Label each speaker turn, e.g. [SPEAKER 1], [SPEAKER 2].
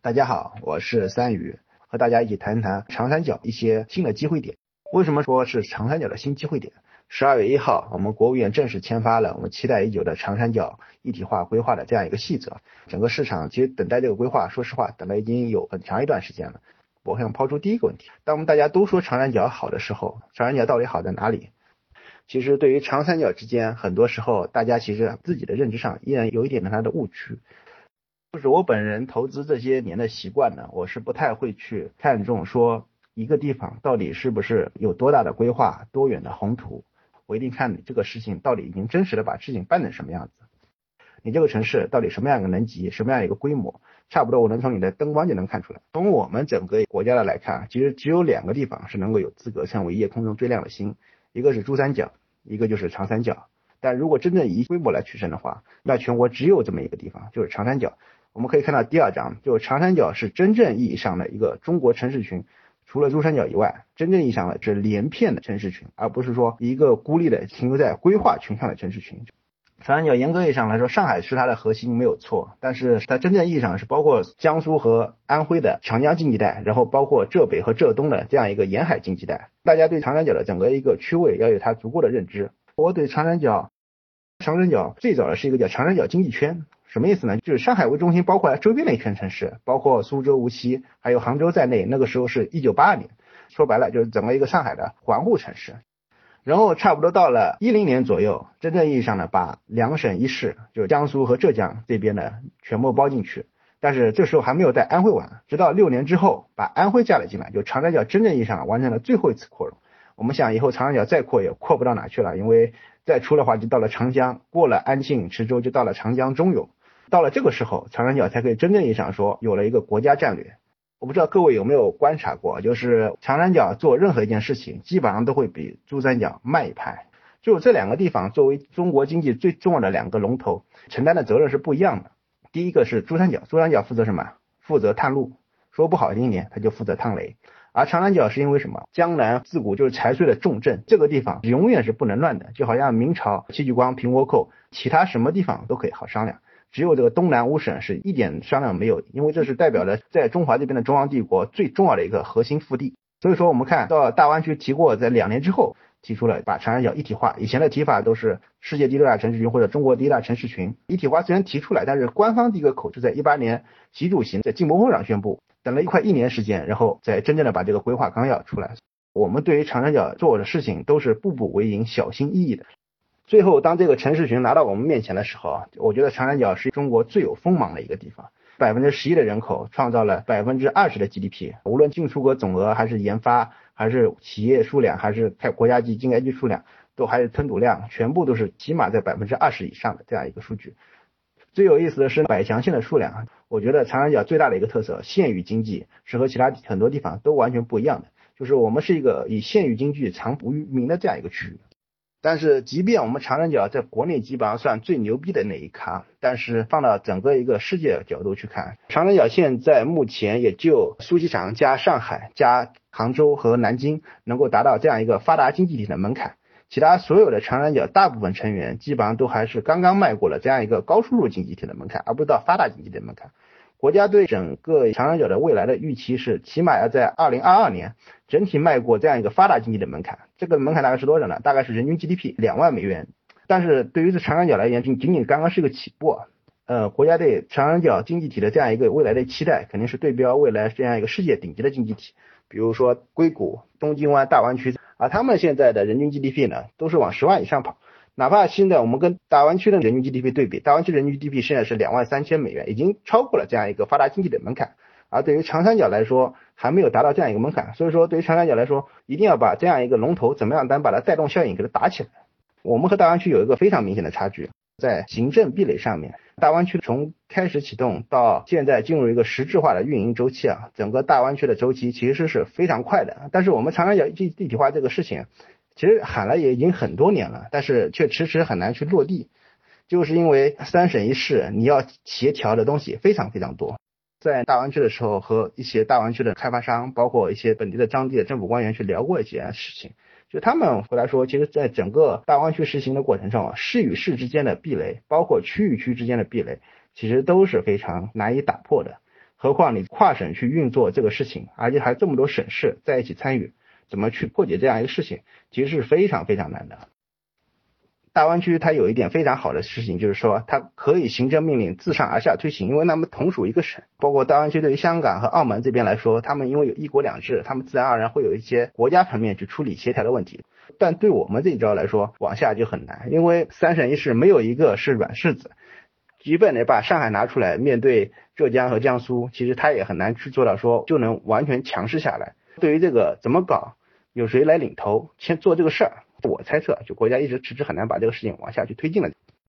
[SPEAKER 1] 大家好，我是三宇，和大家一起谈一谈长三角一些新的机会点。为什么说是长三角的新机会点？十二月一号，我们国务院正式签发了我们期待已久的长三角一体化规划的这样一个细则。整个市场其实等待这个规划，说实话，等了已经有很长一段时间了。我想抛出第一个问题：当我们大家都说长三角好的时候，长三角到底好在哪里？其实对于长三角之间，很多时候大家其实自己的认知上依然有一点的它的误区。就是我本人投资这些年的习惯呢，我是不太会去看重说一个地方到底是不是有多大的规划、多远的宏图，我一定看你这个事情到底已经真实的把事情办成什么样子。你这个城市到底什么样一个能级、什么样一个规模，差不多我能从你的灯光就能看出来。从我们整个国家的来看，其实只有两个地方是能够有资格成为夜空中最亮的星，一个是珠三角，一个就是长三角。但如果真正以规模来取胜的话，那全国只有这么一个地方，就是长三角。我们可以看到第二章，就长三角是真正意义上的一个中国城市群，除了珠三角以外，真正意义上的是连片的城市群，而不是说一个孤立的停留在规划群上的城市群。长三角严格意义上来说，上海是它的核心没有错，但是它真正意义上是包括江苏和安徽的长江经济带，然后包括浙北和浙东的这样一个沿海经济带。大家对长三角的整个一个区位要有它足够的认知。我对长三角，长三角最早的是一个叫长三角经济圈。什么意思呢？就是上海为中心，包括周边的一圈城市，包括苏州、无锡，还有杭州在内。那个时候是一九八二年，说白了就是整个一个上海的环沪城市。然后差不多到了一零年左右，真正意义上呢，把两省一市，就是江苏和浙江这边的全部包进去。但是这时候还没有带安徽玩，直到六年之后把安徽加了进来，就长三角真正意义上完成了最后一次扩容。我们想以后长三角再扩也扩不到哪去了，因为再出的话就到了长江，过了安庆、池州就到了长江中游。到了这个时候，长三角才可以真正意义上说有了一个国家战略。我不知道各位有没有观察过，就是长三角做任何一件事情，基本上都会比珠三角慢一拍。就这两个地方作为中国经济最重要的两个龙头，承担的责任是不一样的。第一个是珠三角，珠三角负责什么？负责探路，说不好听一点，它就负责趟雷。而长三角是因为什么？江南自古就是财税的重镇，这个地方永远是不能乱的。就好像明朝戚继光平倭寇，其他什么地方都可以好商量。只有这个东南五省是一点商量没有，因为这是代表着在中华这边的中央帝国最重要的一个核心腹地。所以说，我们看到大湾区提过，在两年之后提出了把长三角一体化。以前的提法都是世界第六大城市群或者中国第一大城市群。一体化虽然提出来，但是官方第一个口是在一八年习主席在进博会上宣布，等了一快一年时间，然后再真正的把这个规划纲要出来。我们对于长三角做的事情都是步步为营、小心翼翼的。最后，当这个城市群拿到我们面前的时候，我觉得长三角是中国最有锋芒的一个地方。百分之十一的人口创造了百分之二十的 GDP，无论进出口总额，还是研发，还是企业数量，还是开国家级经 GDP 数量，都还是吞吐量，全部都是起码在百分之二十以上的这样一个数据。最有意思的是百强县的数量，我觉得长三角最大的一个特色，县域经济是和其他很多地方都完全不一样的，就是我们是一个以县域经济长不于民的这样一个区域。但是，即便我们长三角在国内基本上算最牛逼的那一咖，但是放到整个一个世界角度去看，长三角现在目前也就苏机场加上海加杭州和南京能够达到这样一个发达经济体的门槛，其他所有的长三角大部分成员基本上都还是刚刚迈过了这样一个高收入经济体的门槛，而不是到发达经济体的门槛。国家对整个长三角的未来的预期是，起码要在二零二二年整体迈过这样一个发达经济的门槛。这个门槛大概是多少呢？大概是人均 GDP 两万美元。但是对于这长三角来言，仅仅仅刚刚是个起步。呃，国家对长三角经济体的这样一个未来的期待，肯定是对标未来这样一个世界顶级的经济体，比如说硅谷、东京湾、大湾区，而他们现在的人均 GDP 呢，都是往十万以上跑。哪怕现在我们跟大湾区的人均 GDP 对比，大湾区人均 GDP 现在是两万三千美元，已经超过了这样一个发达经济的门槛。而对于长三角来说，还没有达到这样一个门槛。所以说，对于长三角来说，一定要把这样一个龙头怎么样能把它带动效应给它打起来。我们和大湾区有一个非常明显的差距，在行政壁垒上面，大湾区从开始启动到现在进入一个实质化的运营周期啊，整个大湾区的周期其实是非常快的。但是我们长三角一体化这个事情。其实喊了也已经很多年了，但是却迟迟很难去落地，就是因为三省一市你要协调的东西非常非常多。在大湾区的时候，和一些大湾区的开发商，包括一些本地的当地的政府官员去聊过一些事情，就他们回来说，其实在整个大湾区实行的过程中，市与市之间的壁垒，包括区与区之间的壁垒，其实都是非常难以打破的。何况你跨省去运作这个事情，而且还这么多省市在一起参与，怎么去破解这样一个事情，其实是非常非常难的。大湾区它有一点非常好的事情，就是说它可以行政命令自上而下推行，因为他们同属一个省。包括大湾区对于香港和澳门这边来说，他们因为有一国两制，他们自然而然会有一些国家层面去处理协调的问题。但对我们这一招来说，往下就很难，因为三省一市没有一个是软柿子。即便你把上海拿出来面对浙江和江苏，其实他也很难去做到说就能完全强势下来。对于这个怎么搞，有谁来领头先做这个事儿？我猜测，就国家一直迟迟很难把这个事情往下去推进了。